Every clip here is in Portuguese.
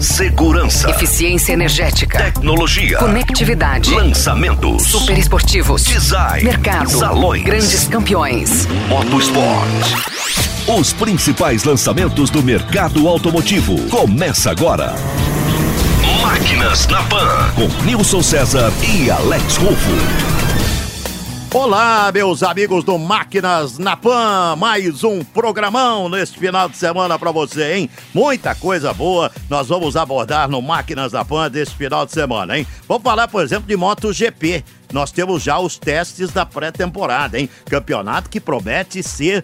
Segurança. Eficiência energética. Tecnologia. Conectividade. Lançamentos. Super esportivos. Design. Mercado. Salões. Grandes campeões. Motosport. Os principais lançamentos do mercado automotivo. Começa agora. Máquinas na Pan. Com Nilson César e Alex Rufo. Olá, meus amigos do Máquinas na Pan, mais um programão neste final de semana para você, hein? Muita coisa boa nós vamos abordar no Máquinas na Pan deste final de semana, hein? Vamos falar, por exemplo, de MotoGP. Nós temos já os testes da pré-temporada, hein? Campeonato que promete ser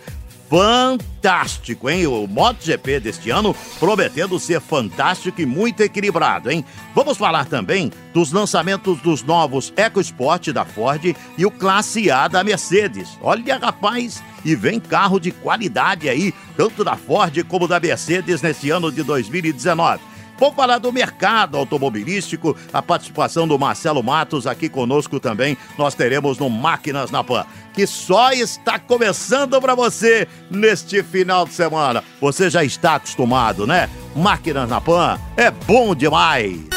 fantástico, hein? O MotoGP deste ano prometendo ser fantástico e muito equilibrado, hein? Vamos falar também dos lançamentos dos novos EcoSport da Ford e o Classe A da Mercedes. Olha, rapaz, e vem carro de qualidade aí, tanto da Ford como da Mercedes nesse ano de 2019. Vamos falar do mercado automobilístico, a participação do Marcelo Matos aqui conosco também. Nós teremos no Máquinas na Pan, que só está começando para você neste final de semana. Você já está acostumado, né? Máquinas na Pan é bom demais.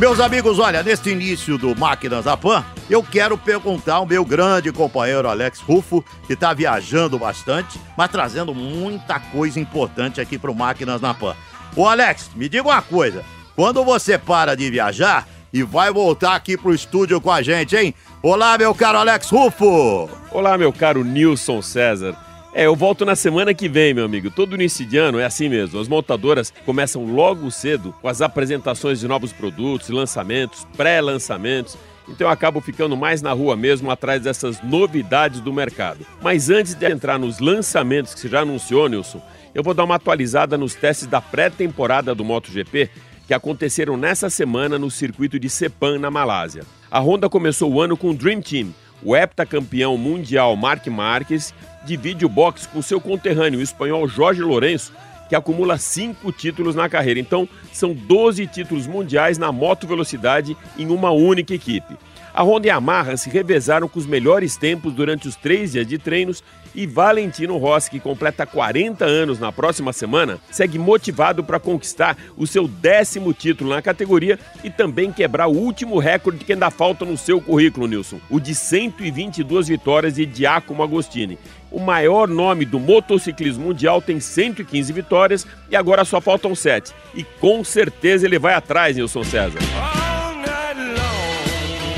Meus amigos, olha, neste início do Máquinas da Pan, eu quero perguntar ao meu grande companheiro Alex Rufo, que está viajando bastante, mas trazendo muita coisa importante aqui para o Máquinas na Pan. Ô Alex, me diga uma coisa, quando você para de viajar e vai voltar aqui pro estúdio com a gente, hein? Olá, meu caro Alex Rufo! Olá, meu caro Nilson César. É, eu volto na semana que vem, meu amigo. Todo início de ano é assim mesmo. As montadoras começam logo cedo com as apresentações de novos produtos, lançamentos, pré-lançamentos. Então eu acabo ficando mais na rua mesmo, atrás dessas novidades do mercado. Mas antes de entrar nos lançamentos que você já anunciou, Nilson, eu vou dar uma atualizada nos testes da pré-temporada do MotoGP que aconteceram nessa semana no circuito de Sepang, na Malásia. A Honda começou o ano com o Dream Team, o heptacampeão mundial Marc Marques divide o box com seu conterrâneo, o espanhol Jorge Lourenço, que acumula cinco títulos na carreira. Então, são 12 títulos mundiais na moto velocidade em uma única equipe. A Honda e a Yamaha se revezaram com os melhores tempos durante os três dias de treinos e Valentino Rossi, que completa 40 anos na próxima semana, segue motivado para conquistar o seu décimo título na categoria e também quebrar o último recorde que ainda falta no seu currículo, Nilson, o de 122 vitórias de Giacomo Agostini. O maior nome do motociclismo mundial tem 115 vitórias e agora só faltam 7. E com certeza ele vai atrás, Nilson César.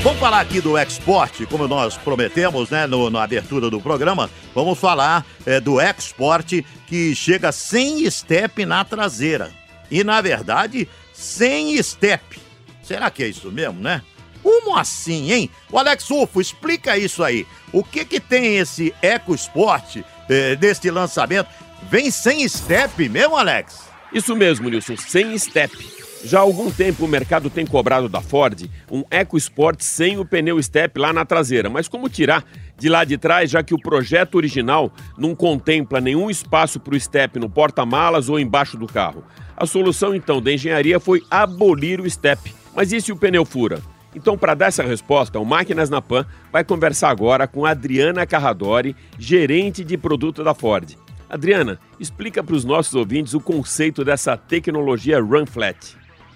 Vamos falar aqui do export, como nós prometemos, né, no, na abertura do programa. Vamos falar é, do export que chega sem step na traseira. E, na verdade, sem step. Será que é isso mesmo, né? Como assim, hein? O Alex Ufo, explica isso aí. O que que tem esse EcoSport eh, deste lançamento? Vem sem step mesmo, Alex? Isso mesmo, Nilson, sem step. Já há algum tempo o mercado tem cobrado da Ford um EcoSport sem o pneu step lá na traseira, mas como tirar de lá de trás, já que o projeto original não contempla nenhum espaço para o step no porta-malas ou embaixo do carro? A solução então da engenharia foi abolir o step. Mas e se o pneu fura? Então, para dar essa resposta, o Máquinas na Pan vai conversar agora com Adriana Carradori, gerente de produto da Ford. Adriana, explica para os nossos ouvintes o conceito dessa tecnologia Run Flat.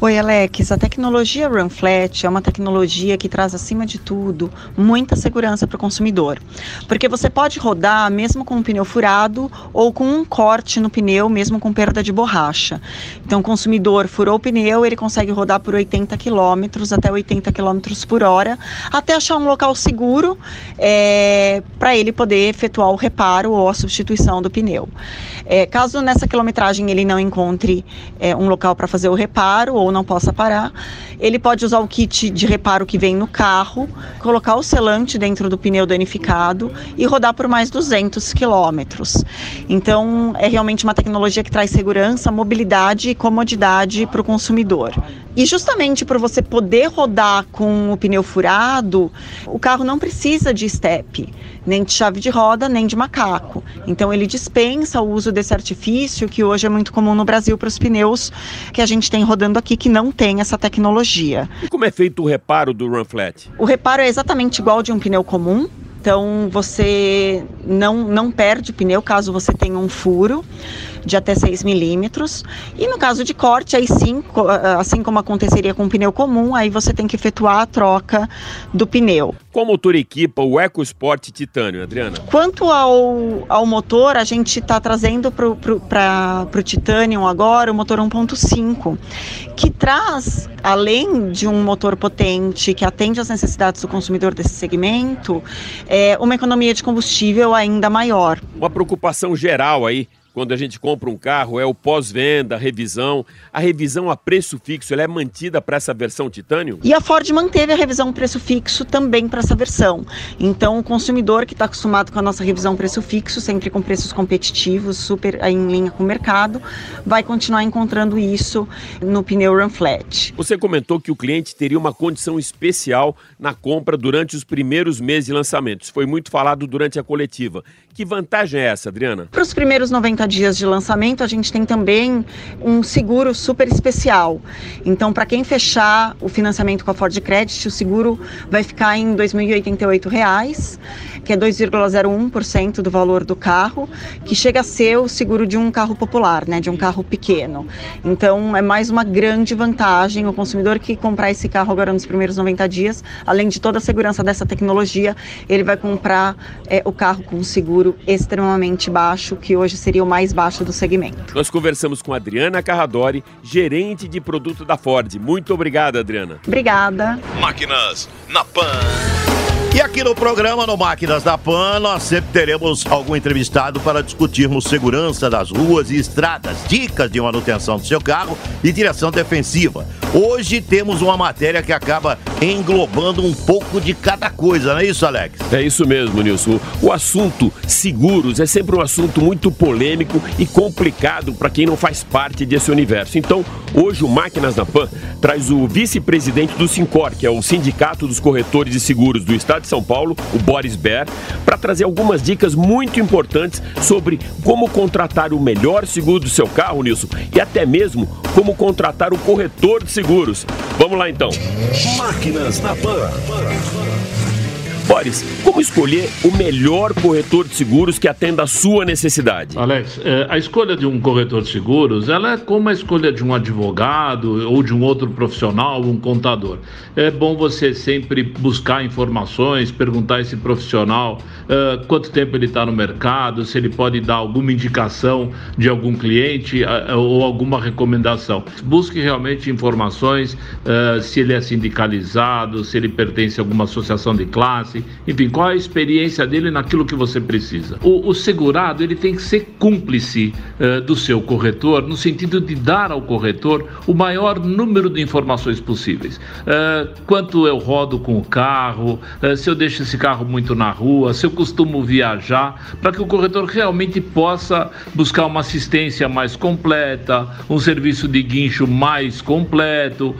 Oi, Alex. A tecnologia RunFlat é uma tecnologia que traz, acima de tudo, muita segurança para o consumidor. Porque você pode rodar mesmo com um pneu furado ou com um corte no pneu, mesmo com perda de borracha. Então, o consumidor furou o pneu, ele consegue rodar por 80 km, até 80 km por hora, até achar um local seguro é, para ele poder efetuar o reparo ou a substituição do pneu. É, caso nessa quilometragem ele não encontre é, um local para fazer o reparo ou não possa parar, ele pode usar o kit de reparo que vem no carro, colocar o selante dentro do pneu danificado e rodar por mais 200 quilômetros. Então, é realmente uma tecnologia que traz segurança, mobilidade e comodidade para o consumidor. E justamente por você poder rodar com o pneu furado, o carro não precisa de step nem de chave de roda, nem de macaco. Então ele dispensa o uso desse artifício que hoje é muito comum no Brasil para os pneus que a gente tem rodando aqui que não tem essa tecnologia. E como é feito o reparo do Run Flat? O reparo é exatamente igual de um pneu comum, Então você não, não perde o pneu caso você tenha um furo de até 6 milímetros. E no caso de corte, aí sim, assim como aconteceria com um pneu comum, aí você tem que efetuar a troca do pneu. Qual motor equipa o EcoSport Titânio, Adriana? Quanto ao, ao motor, a gente está trazendo para o Titanium agora o motor 1.5, que traz, além de um motor potente que atende às necessidades do consumidor desse segmento, é, uma economia de combustível ainda maior. Uma preocupação geral aí quando a gente compra um carro é o pós-venda, a revisão. A revisão a preço fixo ela é mantida para essa versão titânio? E a Ford manteve a revisão preço fixo também para essa versão. Então, o consumidor que está acostumado com a nossa revisão preço fixo, sempre com preços competitivos, super em linha com o mercado, vai continuar encontrando isso no pneu Run Flat. Você comentou que o cliente teria uma condição especial na compra durante os primeiros meses de lançamento. Isso foi muito falado durante a coletiva. Que vantagem é essa, Adriana? Para os primeiros 90 dias de lançamento, a gente tem também um seguro super especial. Então, para quem fechar o financiamento com a Ford Credit, o seguro vai ficar em R$ 2.088 que é 2,01% do valor do carro, que chega a ser o seguro de um carro popular, né, de um carro pequeno. Então, é mais uma grande vantagem o consumidor que comprar esse carro agora nos primeiros 90 dias, além de toda a segurança dessa tecnologia, ele vai comprar é, o carro com um seguro extremamente baixo, que hoje seria o mais baixo do segmento. Nós conversamos com Adriana Carradori, gerente de produto da Ford. Muito obrigada, Adriana. Obrigada. Máquinas na Pan. E aqui no programa, no Máquinas da Pan, nós sempre teremos algum entrevistado para discutirmos segurança das ruas e estradas, dicas de manutenção do seu carro e direção defensiva. Hoje temos uma matéria que acaba englobando um pouco de cada coisa, não é isso, Alex? É isso mesmo, Nilson. O assunto seguros é sempre um assunto muito polêmico e complicado para quem não faz parte desse universo. Então, hoje o Máquinas da Pan traz o vice-presidente do Sincor, que é o Sindicato dos Corretores de Seguros do Estado de São Paulo, o Boris Ber, para trazer algumas dicas muito importantes sobre como contratar o melhor seguro do seu carro, Nilson, e até mesmo como contratar o corretor de seguros. Vamos lá então. Máquinas na Pan. Boris, como escolher o melhor corretor de seguros que atenda a sua necessidade? Alex, é, a escolha de um corretor de seguros, ela é como a escolha de um advogado ou de um outro profissional, um contador. É bom você sempre buscar informações, perguntar a esse profissional uh, quanto tempo ele está no mercado, se ele pode dar alguma indicação de algum cliente uh, ou alguma recomendação. Busque realmente informações, uh, se ele é sindicalizado, se ele pertence a alguma associação de classe, enfim, qual é a experiência dele naquilo que você precisa. O, o segurado ele tem que ser cúmplice do seu corretor no sentido de dar ao corretor o maior número de informações possíveis. Quanto eu rodo com o carro, se eu deixo esse carro muito na rua, se eu costumo viajar, para que o corretor realmente possa buscar uma assistência mais completa, um serviço de guincho mais completo,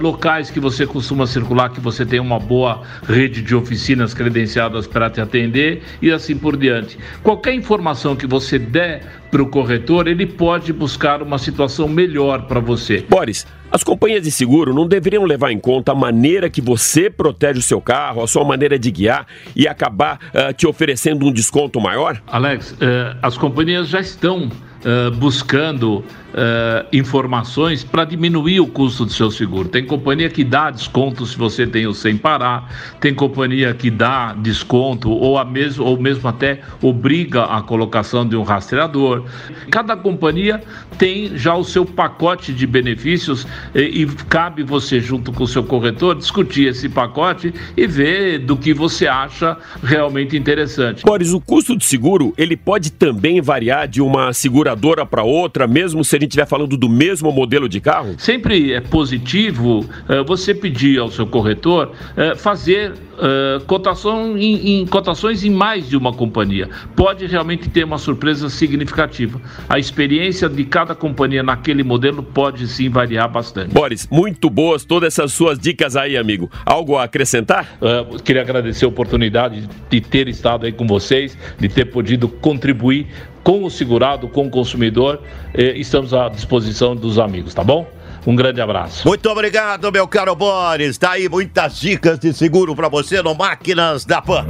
locais que você costuma circular, que você tem uma boa rede de oficina oficinas credenciadas para te atender e assim por diante. Qualquer informação que você der para o corretor, ele pode buscar uma situação melhor para você. Boris, as companhias de seguro não deveriam levar em conta a maneira que você protege o seu carro, a sua maneira de guiar e acabar uh, te oferecendo um desconto maior? Alex, uh, as companhias já estão uh, buscando Uh, informações para diminuir o custo do seu seguro. Tem companhia que dá desconto se você tem o sem parar, tem companhia que dá desconto ou, a mesmo, ou mesmo até obriga a colocação de um rastreador. Cada companhia tem já o seu pacote de benefícios e, e cabe você, junto com o seu corretor, discutir esse pacote e ver do que você acha realmente interessante. Boris, o custo do seguro ele pode também variar de uma seguradora para outra, mesmo se a gente estiver falando do mesmo modelo de carro? Sempre é positivo uh, você pedir ao seu corretor uh, fazer uh, cotação em, em, cotações em mais de uma companhia. Pode realmente ter uma surpresa significativa. A experiência de cada companhia naquele modelo pode sim variar bastante. Boris, muito boas todas essas suas dicas aí, amigo. Algo a acrescentar? Uh, queria agradecer a oportunidade de ter estado aí com vocês, de ter podido contribuir com o segurado, com o consumidor. estamos à disposição dos amigos, tá bom? Um grande abraço. Muito obrigado, meu caro Boris. Tá aí muitas dicas de seguro para você no Máquinas da Pan.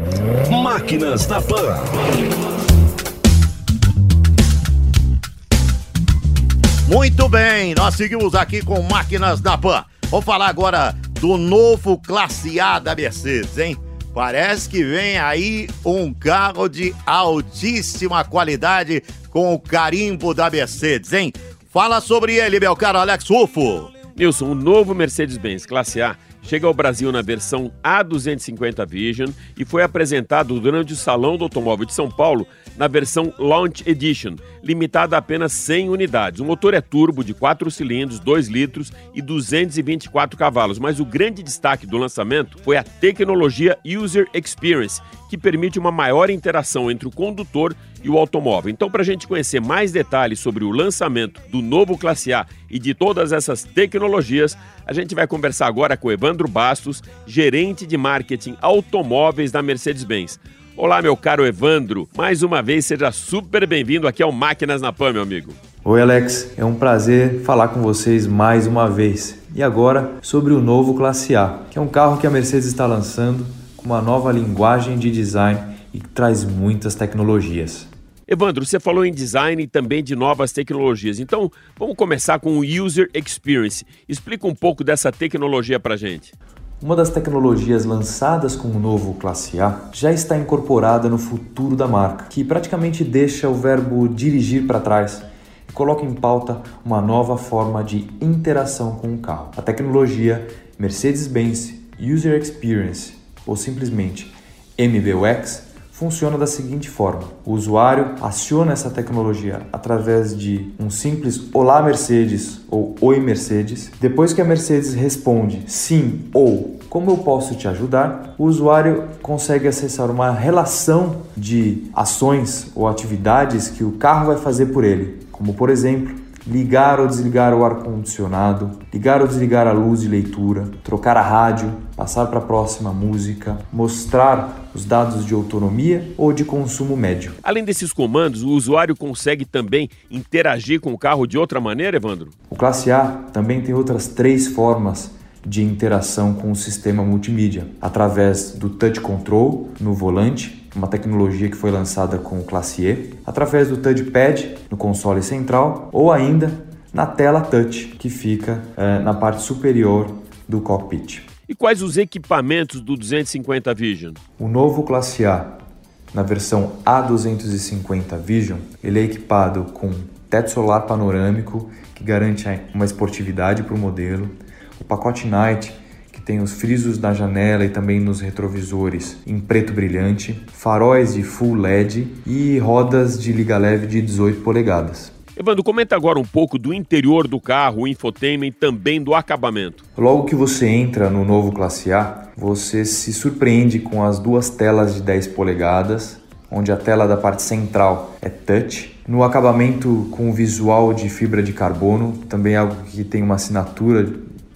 Máquinas na Pan. Muito bem, nós seguimos aqui com Máquinas da Pan. Vamos falar agora do novo Classe A da Mercedes, hein? Parece que vem aí um carro de altíssima qualidade com o carimbo da Mercedes, hein? Fala sobre ele, meu caro Alex Rufo. Nilson, o novo Mercedes-Benz Classe A chega ao Brasil na versão A250 Vision e foi apresentado durante o Salão do Automóvel de São Paulo na versão Launch Edition, limitada a apenas 100 unidades. O motor é turbo de 4 cilindros, 2 litros e 224 cavalos, mas o grande destaque do lançamento foi a tecnologia User Experience, que permite uma maior interação entre o condutor e o automóvel. Então, para a gente conhecer mais detalhes sobre o lançamento do novo Classe A e de todas essas tecnologias, a gente vai conversar agora com Evandro Bastos, gerente de marketing automóveis da Mercedes-Benz. Olá, meu caro Evandro. Mais uma vez, seja super bem-vindo aqui ao Máquinas na Pan, meu amigo. Oi, Alex. É um prazer falar com vocês mais uma vez. E agora sobre o novo Classe A, que é um carro que a Mercedes está lançando com uma nova linguagem de design e que traz muitas tecnologias. Evandro, você falou em design e também de novas tecnologias. Então, vamos começar com o User Experience. Explica um pouco dessa tecnologia para gente. Uma das tecnologias lançadas com o novo Classe A já está incorporada no futuro da marca, que praticamente deixa o verbo dirigir para trás e coloca em pauta uma nova forma de interação com o carro. A tecnologia Mercedes-Benz User Experience, ou simplesmente MBUX, funciona da seguinte forma: o usuário aciona essa tecnologia através de um simples Olá Mercedes ou Oi Mercedes. Depois que a Mercedes responde sim ou como eu posso te ajudar, o usuário consegue acessar uma relação de ações ou atividades que o carro vai fazer por ele, como por exemplo ligar ou desligar o ar-condicionado, ligar ou desligar a luz de leitura, trocar a rádio, passar para a próxima música, mostrar os dados de autonomia ou de consumo médio. Além desses comandos, o usuário consegue também interagir com o carro de outra maneira, Evandro? O Classe A também tem outras três formas de interação com o sistema multimídia, através do touch control no volante, uma tecnologia que foi lançada com o Classe E, através do touchpad no console central ou ainda na tela touch que fica é, na parte superior do cockpit. E quais os equipamentos do 250 Vision? O novo Classe A, na versão A250 Vision, ele é equipado com teto solar panorâmico que garante uma esportividade para o modelo, o pacote Night que tem os frisos na janela e também nos retrovisores em preto brilhante, faróis de full LED e rodas de liga leve de 18 polegadas. Evandro, comenta agora um pouco do interior do carro, o infotainment e também do acabamento. Logo que você entra no novo Classe A, você se surpreende com as duas telas de 10 polegadas, onde a tela da parte central é touch. No acabamento com visual de fibra de carbono, também algo que tem uma assinatura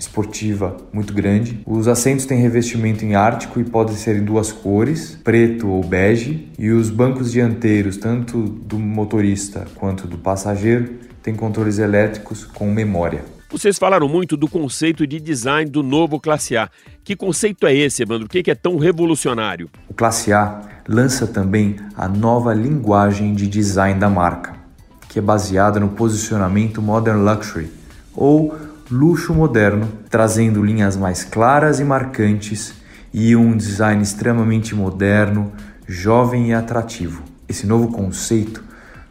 esportiva muito grande. Os assentos têm revestimento em ártico e podem ser em duas cores, preto ou bege, e os bancos dianteiros, tanto do motorista quanto do passageiro, têm controles elétricos com memória. Vocês falaram muito do conceito de design do novo Classe A. Que conceito é esse, Evandro? O que é tão revolucionário? O Classe A lança também a nova linguagem de design da marca, que é baseada no posicionamento Modern Luxury, ou luxo moderno, trazendo linhas mais claras e marcantes e um design extremamente moderno, jovem e atrativo. Esse novo conceito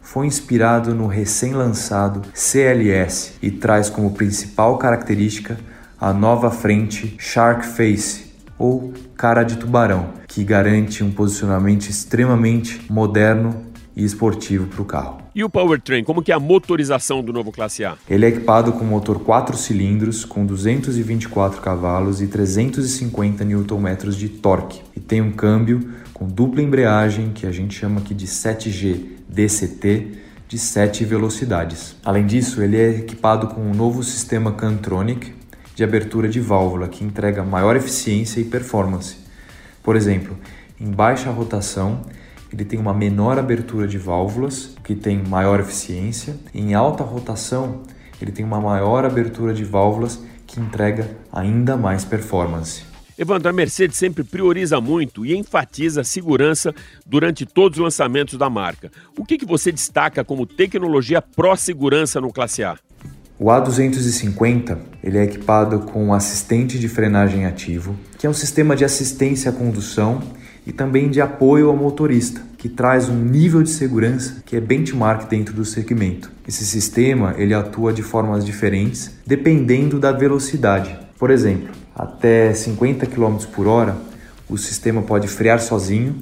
foi inspirado no recém-lançado CLS e traz como principal característica a nova frente Shark Face ou cara de tubarão, que garante um posicionamento extremamente moderno e esportivo para o carro. E o powertrain, como que é a motorização do novo Classe A? Ele é equipado com motor 4 cilindros com 224 cavalos e 350 Nm de torque e tem um câmbio com dupla embreagem que a gente chama aqui de 7G DCT de 7 velocidades. Além disso, ele é equipado com um novo sistema Cantronic de abertura de válvula que entrega maior eficiência e performance. Por exemplo, em baixa rotação, ele tem uma menor abertura de válvulas, que tem maior eficiência. Em alta rotação, ele tem uma maior abertura de válvulas que entrega ainda mais performance. Evandro, a Mercedes sempre prioriza muito e enfatiza a segurança durante todos os lançamentos da marca. O que, que você destaca como tecnologia pró-segurança no Classe A? O A250 ele é equipado com um assistente de frenagem ativo, que é um sistema de assistência à condução e também de apoio ao motorista, que traz um nível de segurança que é benchmark dentro do segmento. Esse sistema ele atua de formas diferentes dependendo da velocidade. Por exemplo, até 50 km por hora, o sistema pode frear sozinho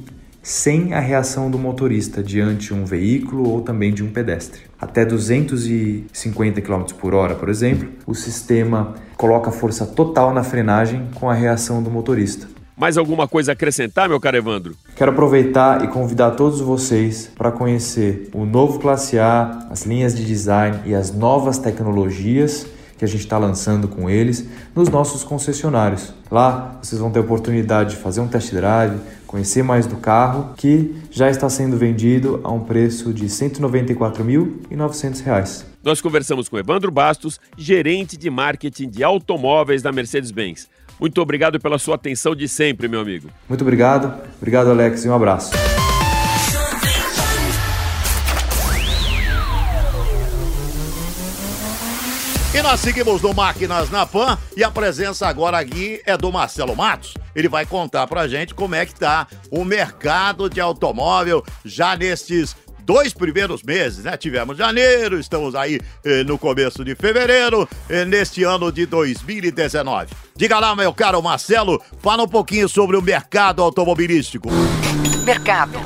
sem a reação do motorista diante de um veículo ou também de um pedestre. Até 250 km por hora, por exemplo, o sistema coloca força total na frenagem com a reação do motorista. Mais alguma coisa a acrescentar, meu caro Evandro? Quero aproveitar e convidar todos vocês para conhecer o novo Classe A, as linhas de design e as novas tecnologias que a gente está lançando com eles nos nossos concessionários. Lá vocês vão ter a oportunidade de fazer um test drive, conhecer mais do carro, que já está sendo vendido a um preço de R$ 194.900. Nós conversamos com Evandro Bastos, gerente de marketing de automóveis da Mercedes-Benz. Muito obrigado pela sua atenção de sempre, meu amigo. Muito obrigado. Obrigado, Alex, e um abraço. E nós seguimos no Máquinas na Pan e a presença agora aqui é do Marcelo Matos. Ele vai contar pra gente como é que tá o mercado de automóvel já nestes dois primeiros meses, né? Tivemos janeiro, estamos aí eh, no começo de fevereiro, eh, neste ano de 2019. Diga lá, meu caro Marcelo, fala um pouquinho sobre o mercado automobilístico. Mercado.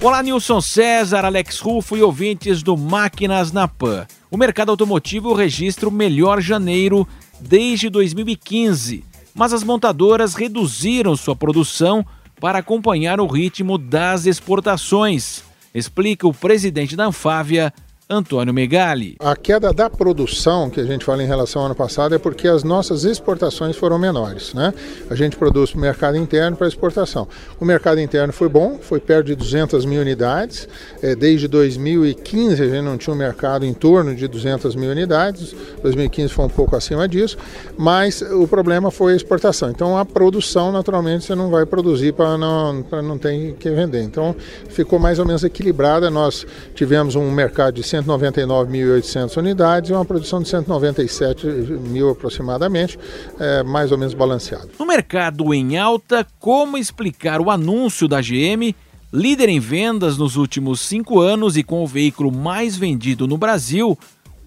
Olá, Nilson César, Alex Rufo e ouvintes do Máquinas na Pan. O mercado automotivo registra o melhor janeiro desde 2015, mas as montadoras reduziram sua produção para acompanhar o ritmo das exportações explica o presidente da Anfávia, Antônio Megali. A queda da produção que a gente fala em relação ao ano passado é porque as nossas exportações foram menores. Né? A gente produz para o mercado interno para exportação. O mercado interno foi bom, foi perto de 200 mil unidades. É, desde 2015 a gente não tinha um mercado em torno de 200 mil unidades. 2015 foi um pouco acima disso, mas o problema foi a exportação. Então a produção, naturalmente, você não vai produzir para não, não ter que vender. Então ficou mais ou menos equilibrada. Nós tivemos um mercado de 199.800 unidades e uma produção de 197 mil aproximadamente, é, mais ou menos balanceado. No mercado em alta, como explicar o anúncio da GM, líder em vendas nos últimos cinco anos e com o veículo mais vendido no Brasil,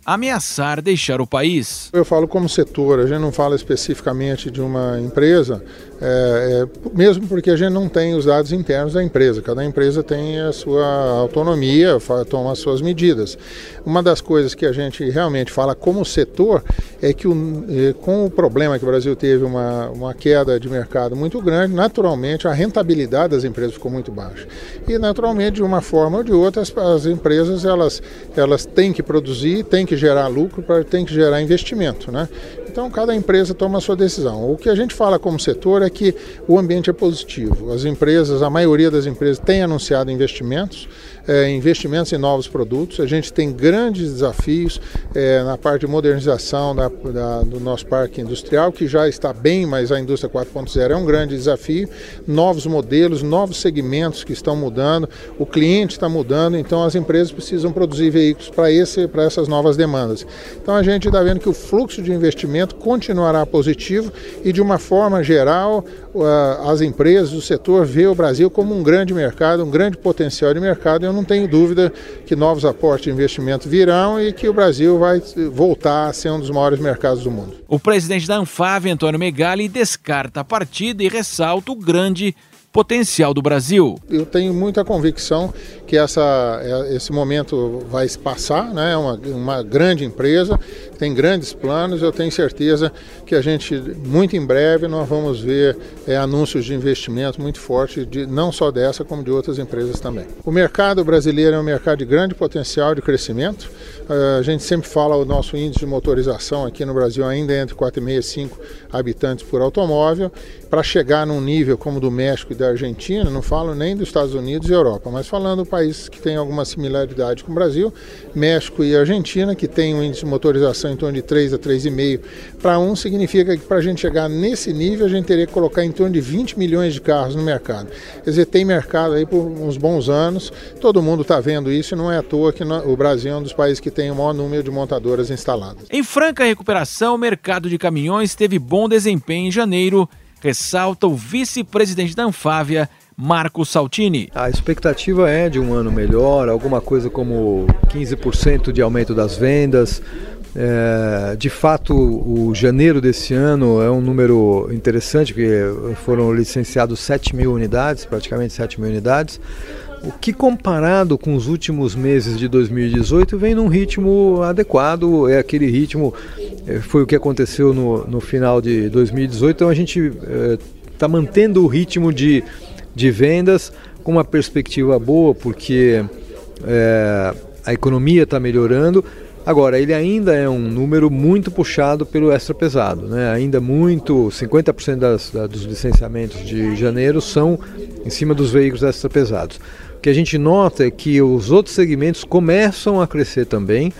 ameaçar deixar o país? Eu falo como setor, a gente não fala especificamente de uma empresa, é, é, mesmo porque a gente não tem os dados internos da empresa. Cada empresa tem a sua autonomia, toma as suas medidas. Uma das coisas que a gente realmente fala como setor é que o, é, com o problema que o Brasil teve uma, uma queda de mercado muito grande, naturalmente a rentabilidade das empresas ficou muito baixa. E naturalmente, de uma forma ou de outra, as, as empresas elas, elas têm que produzir, têm que gerar lucro, têm que gerar investimento. Né? Então, cada empresa toma a sua decisão. O que a gente fala como setor é que o ambiente é positivo. As empresas, a maioria das empresas tem anunciado investimentos é, investimentos em novos produtos. A gente tem grandes desafios é, na parte de modernização da, da, do nosso parque industrial, que já está bem, mas a indústria 4.0 é um grande desafio. Novos modelos, novos segmentos que estão mudando, o cliente está mudando, então as empresas precisam produzir veículos para essas novas demandas. Então a gente está vendo que o fluxo de investimento continuará positivo e, de uma forma geral, as empresas, o setor vê o Brasil como um grande mercado, um grande potencial de mercado eu não tenho dúvida que novos aportes de investimento virão e que o Brasil vai voltar a ser um dos maiores mercados do mundo. O presidente da Anfave, Antônio Megali, descarta a partida e ressalta o grande potencial do Brasil. Eu tenho muita convicção que essa, é, esse momento vai se passar, né? é uma, uma grande empresa, tem grandes planos, eu tenho certeza que a gente, muito em breve, nós vamos ver é, anúncios de investimento muito forte, de, não só dessa, como de outras empresas também. O mercado brasileiro é um mercado de grande potencial de crescimento, uh, a gente sempre fala o nosso índice de motorização aqui no Brasil ainda é entre 4,5 e 5 habitantes por automóvel, para chegar num nível como o do México e da Argentina, não falo nem dos Estados Unidos e Europa, mas falando países que têm alguma similaridade com o Brasil, México e Argentina, que tem um índice de motorização em torno de 3 a 3,5 para 1, significa que para a gente chegar nesse nível, a gente teria que colocar em torno de 20 milhões de carros no mercado. Quer dizer, tem mercado aí por uns bons anos, todo mundo está vendo isso e não é à toa que o Brasil é um dos países que tem o maior número de montadoras instaladas. Em franca recuperação, o mercado de caminhões teve bom desempenho em janeiro, ressalta o vice-presidente da Anfávia, Marco Saltini. A expectativa é de um ano melhor, alguma coisa como 15% de aumento das vendas. É, de fato, o janeiro desse ano é um número interessante, porque foram licenciados 7 mil unidades, praticamente 7 mil unidades. O que comparado com os últimos meses de 2018 vem num ritmo adequado, é aquele ritmo, é, foi o que aconteceu no, no final de 2018, então a gente está é, mantendo o ritmo de, de vendas com uma perspectiva boa, porque é, a economia está melhorando. Agora, ele ainda é um número muito puxado pelo extra pesado, né? ainda muito, 50% das, da, dos licenciamentos de janeiro são em cima dos veículos extra pesados que a gente nota é que os outros segmentos começam a crescer também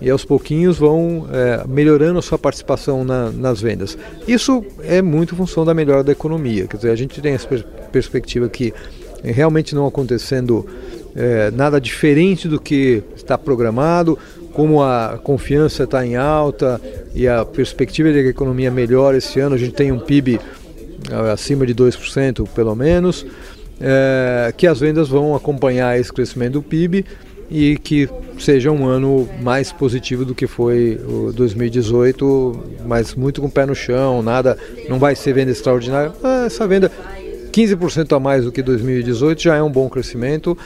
e aos pouquinhos vão é, melhorando a sua participação na, nas vendas. Isso é muito função da melhora da economia. Quer dizer, a gente tem essa perspectiva que realmente não acontecendo é, nada diferente do que está programado, como a confiança está em alta e a perspectiva de que a economia melhore esse ano, a gente tem um PIB é, acima de 2% pelo menos é, que as vendas vão acompanhar esse crescimento do PIB e que seja um ano mais positivo do que foi o 2018, mas muito com o pé no chão, nada, não vai ser venda extraordinária. Ah, essa venda 15% a mais do que 2018 já é um bom crescimento.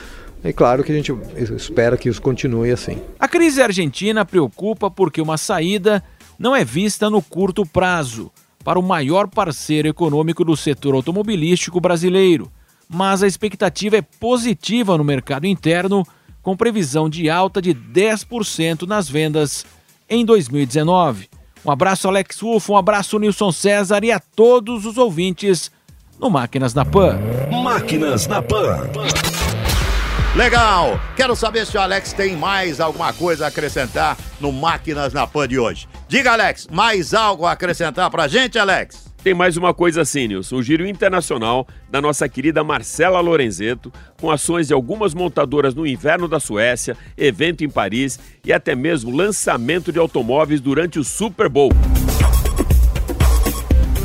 É claro que a gente espera que isso continue assim. A crise argentina preocupa porque uma saída não é vista no curto prazo para o maior parceiro econômico do setor automobilístico brasileiro mas a expectativa é positiva no mercado interno, com previsão de alta de 10% nas vendas em 2019. Um abraço, Alex Rufo, um abraço, Nilson César e a todos os ouvintes no Máquinas na Pan. Máquinas na Pan. Legal! Quero saber se o Alex tem mais alguma coisa a acrescentar no Máquinas na Pan de hoje. Diga, Alex, mais algo a acrescentar pra gente, Alex? Tem mais uma coisa assim, Nilson. O giro internacional da nossa querida Marcela Lorenzeto, com ações de algumas montadoras no inverno da Suécia, evento em Paris e até mesmo lançamento de automóveis durante o Super Bowl.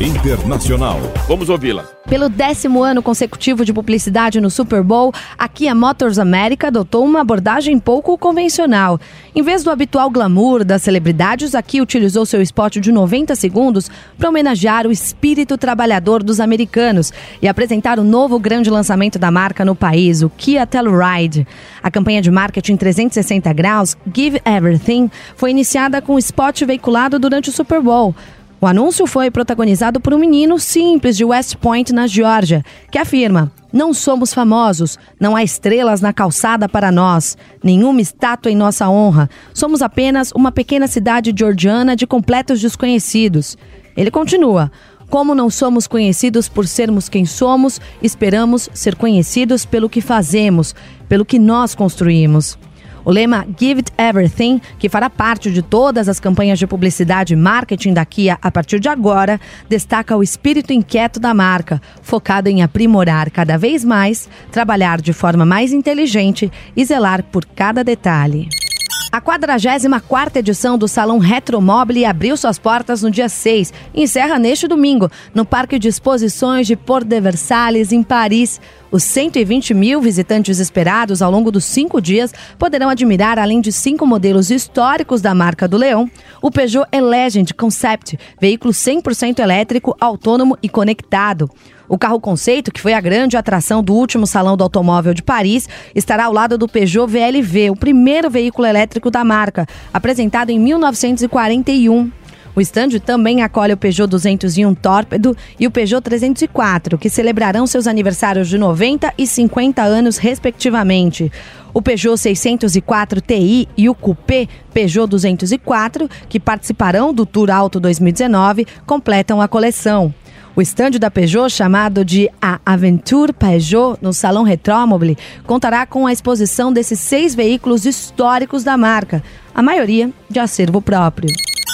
Internacional. Vamos ouvi-la. Pelo décimo ano consecutivo de publicidade no Super Bowl, a Kia Motors América adotou uma abordagem pouco convencional. Em vez do habitual glamour das celebridades, a Kia utilizou seu spot de 90 segundos para homenagear o espírito trabalhador dos americanos e apresentar o novo grande lançamento da marca no país, o Kia Telluride. A campanha de marketing 360 graus, Give Everything, foi iniciada com o spot veiculado durante o Super Bowl. O anúncio foi protagonizado por um menino simples de West Point, na Geórgia, que afirma: Não somos famosos, não há estrelas na calçada para nós, nenhuma estátua em nossa honra. Somos apenas uma pequena cidade georgiana de completos desconhecidos. Ele continua: Como não somos conhecidos por sermos quem somos, esperamos ser conhecidos pelo que fazemos, pelo que nós construímos. O lema Give It Everything, que fará parte de todas as campanhas de publicidade e marketing da Kia a partir de agora, destaca o espírito inquieto da marca, focado em aprimorar cada vez mais, trabalhar de forma mais inteligente e zelar por cada detalhe. A 44ª edição do Salão Retromobile abriu suas portas no dia 6 e encerra neste domingo, no Parque de Exposições de Port de Versalhes, em Paris. Os 120 mil visitantes esperados ao longo dos cinco dias poderão admirar, além de cinco modelos históricos da marca do Leão, o Peugeot E-Legend Concept, veículo 100% elétrico, autônomo e conectado. O carro conceito, que foi a grande atração do último Salão do Automóvel de Paris, estará ao lado do Peugeot VLV, o primeiro veículo elétrico da marca, apresentado em 1941. O estande também acolhe o Peugeot 201 Torpedo e o Peugeot 304, que celebrarão seus aniversários de 90 e 50 anos, respectivamente. O Peugeot 604 TI e o Coupé Peugeot 204, que participarão do Tour Auto 2019, completam a coleção. O estande da Peugeot, chamado de A Aventure Peugeot, no Salão Retromobile, contará com a exposição desses seis veículos históricos da marca, a maioria de acervo próprio.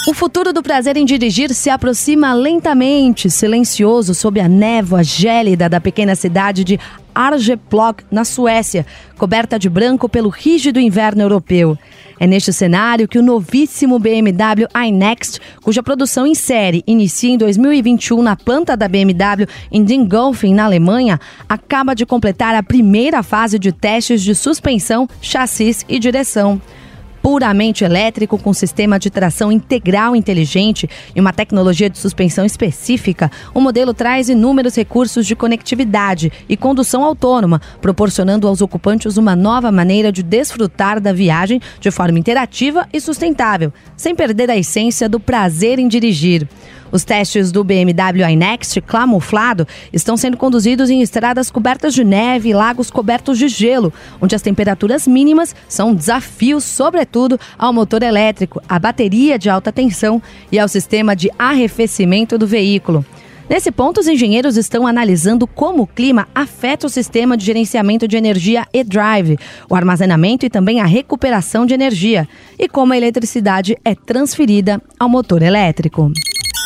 O futuro do prazer em dirigir se aproxima lentamente, silencioso, sob a névoa gélida da pequena cidade de Arjeplog, na Suécia, coberta de branco pelo rígido inverno europeu. É neste cenário que o novíssimo BMW iNext, cuja produção em série inicia em 2021 na planta da BMW em Dingolfing, na Alemanha, acaba de completar a primeira fase de testes de suspensão, chassis e direção puramente elétrico com sistema de tração integral inteligente e uma tecnologia de suspensão específica, o modelo traz inúmeros recursos de conectividade e condução autônoma, proporcionando aos ocupantes uma nova maneira de desfrutar da viagem de forma interativa e sustentável, sem perder a essência do prazer em dirigir. Os testes do BMW iNext camuflado estão sendo conduzidos em estradas cobertas de neve e lagos cobertos de gelo, onde as temperaturas mínimas são um desafio, sobretudo, ao motor elétrico, à bateria de alta tensão e ao sistema de arrefecimento do veículo. Nesse ponto, os engenheiros estão analisando como o clima afeta o sistema de gerenciamento de energia e-drive, o armazenamento e também a recuperação de energia, e como a eletricidade é transferida ao motor elétrico.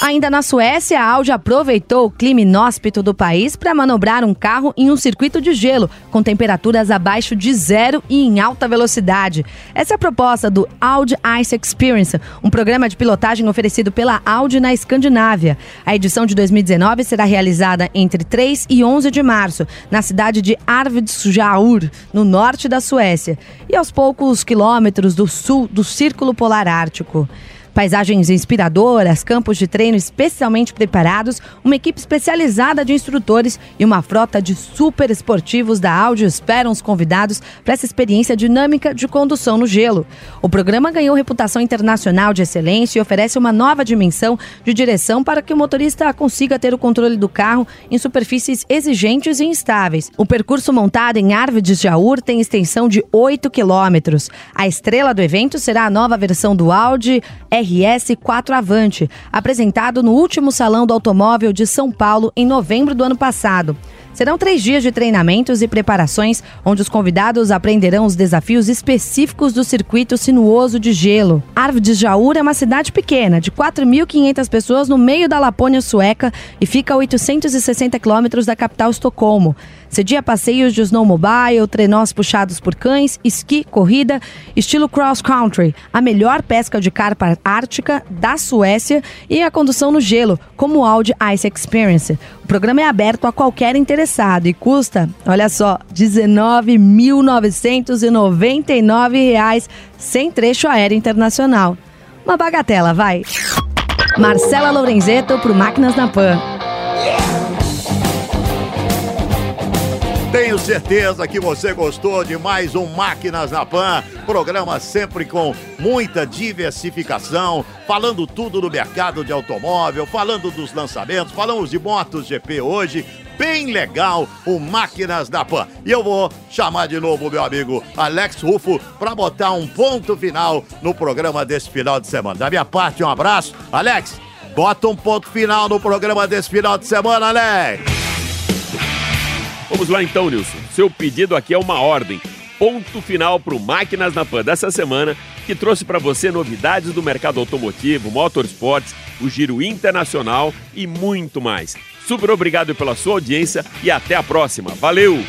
Ainda na Suécia, a Audi aproveitou o clima inóspito do país para manobrar um carro em um circuito de gelo, com temperaturas abaixo de zero e em alta velocidade. Essa é a proposta do Audi Ice Experience, um programa de pilotagem oferecido pela Audi na Escandinávia. A edição de 2019 será realizada entre 3 e 11 de março, na cidade de Arvidsjaur, no norte da Suécia, e aos poucos quilômetros do sul do Círculo Polar Ártico. Paisagens inspiradoras, campos de treino especialmente preparados, uma equipe especializada de instrutores e uma frota de super esportivos da Audi esperam os convidados para essa experiência dinâmica de condução no gelo. O programa ganhou reputação internacional de excelência e oferece uma nova dimensão de direção para que o motorista consiga ter o controle do carro em superfícies exigentes e instáveis. O percurso montado em Arvides Jaur tem extensão de 8 quilômetros. A estrela do evento será a nova versão do Audi RS4 Avante, apresentado no último Salão do Automóvel de São Paulo em novembro do ano passado. Serão três dias de treinamentos e preparações, onde os convidados aprenderão os desafios específicos do circuito sinuoso de gelo. Arvidsjaur é uma cidade pequena, de 4.500 pessoas no meio da Lapônia sueca e fica a 860 quilômetros da capital Estocolmo. Cedia passeios de snowmobile, trenós puxados por cães, esqui, corrida, estilo cross country, a melhor pesca de carpa ártica da Suécia e a condução no gelo, como o Audi Ice Experience. O programa é aberto a qualquer interessado e custa, olha só, R$ 19.999 sem trecho aéreo internacional. Uma bagatela, vai. Marcela Lorenzeto pro Máquinas na Pan. Tenho certeza que você gostou de mais um Máquinas na Pan, programa sempre com muita diversificação, falando tudo do mercado de automóvel, falando dos lançamentos, falamos de motos GP hoje, bem legal o Máquinas da Pan. E eu vou chamar de novo meu amigo Alex Rufo para botar um ponto final no programa desse final de semana. Da minha parte, um abraço. Alex, bota um ponto final no programa desse final de semana, Alex. Vamos lá então, Nilson. Seu pedido aqui é uma ordem. Ponto final para o Máquinas na Pan dessa semana, que trouxe para você novidades do mercado automotivo, motorsports, o giro internacional e muito mais. Super obrigado pela sua audiência e até a próxima. Valeu!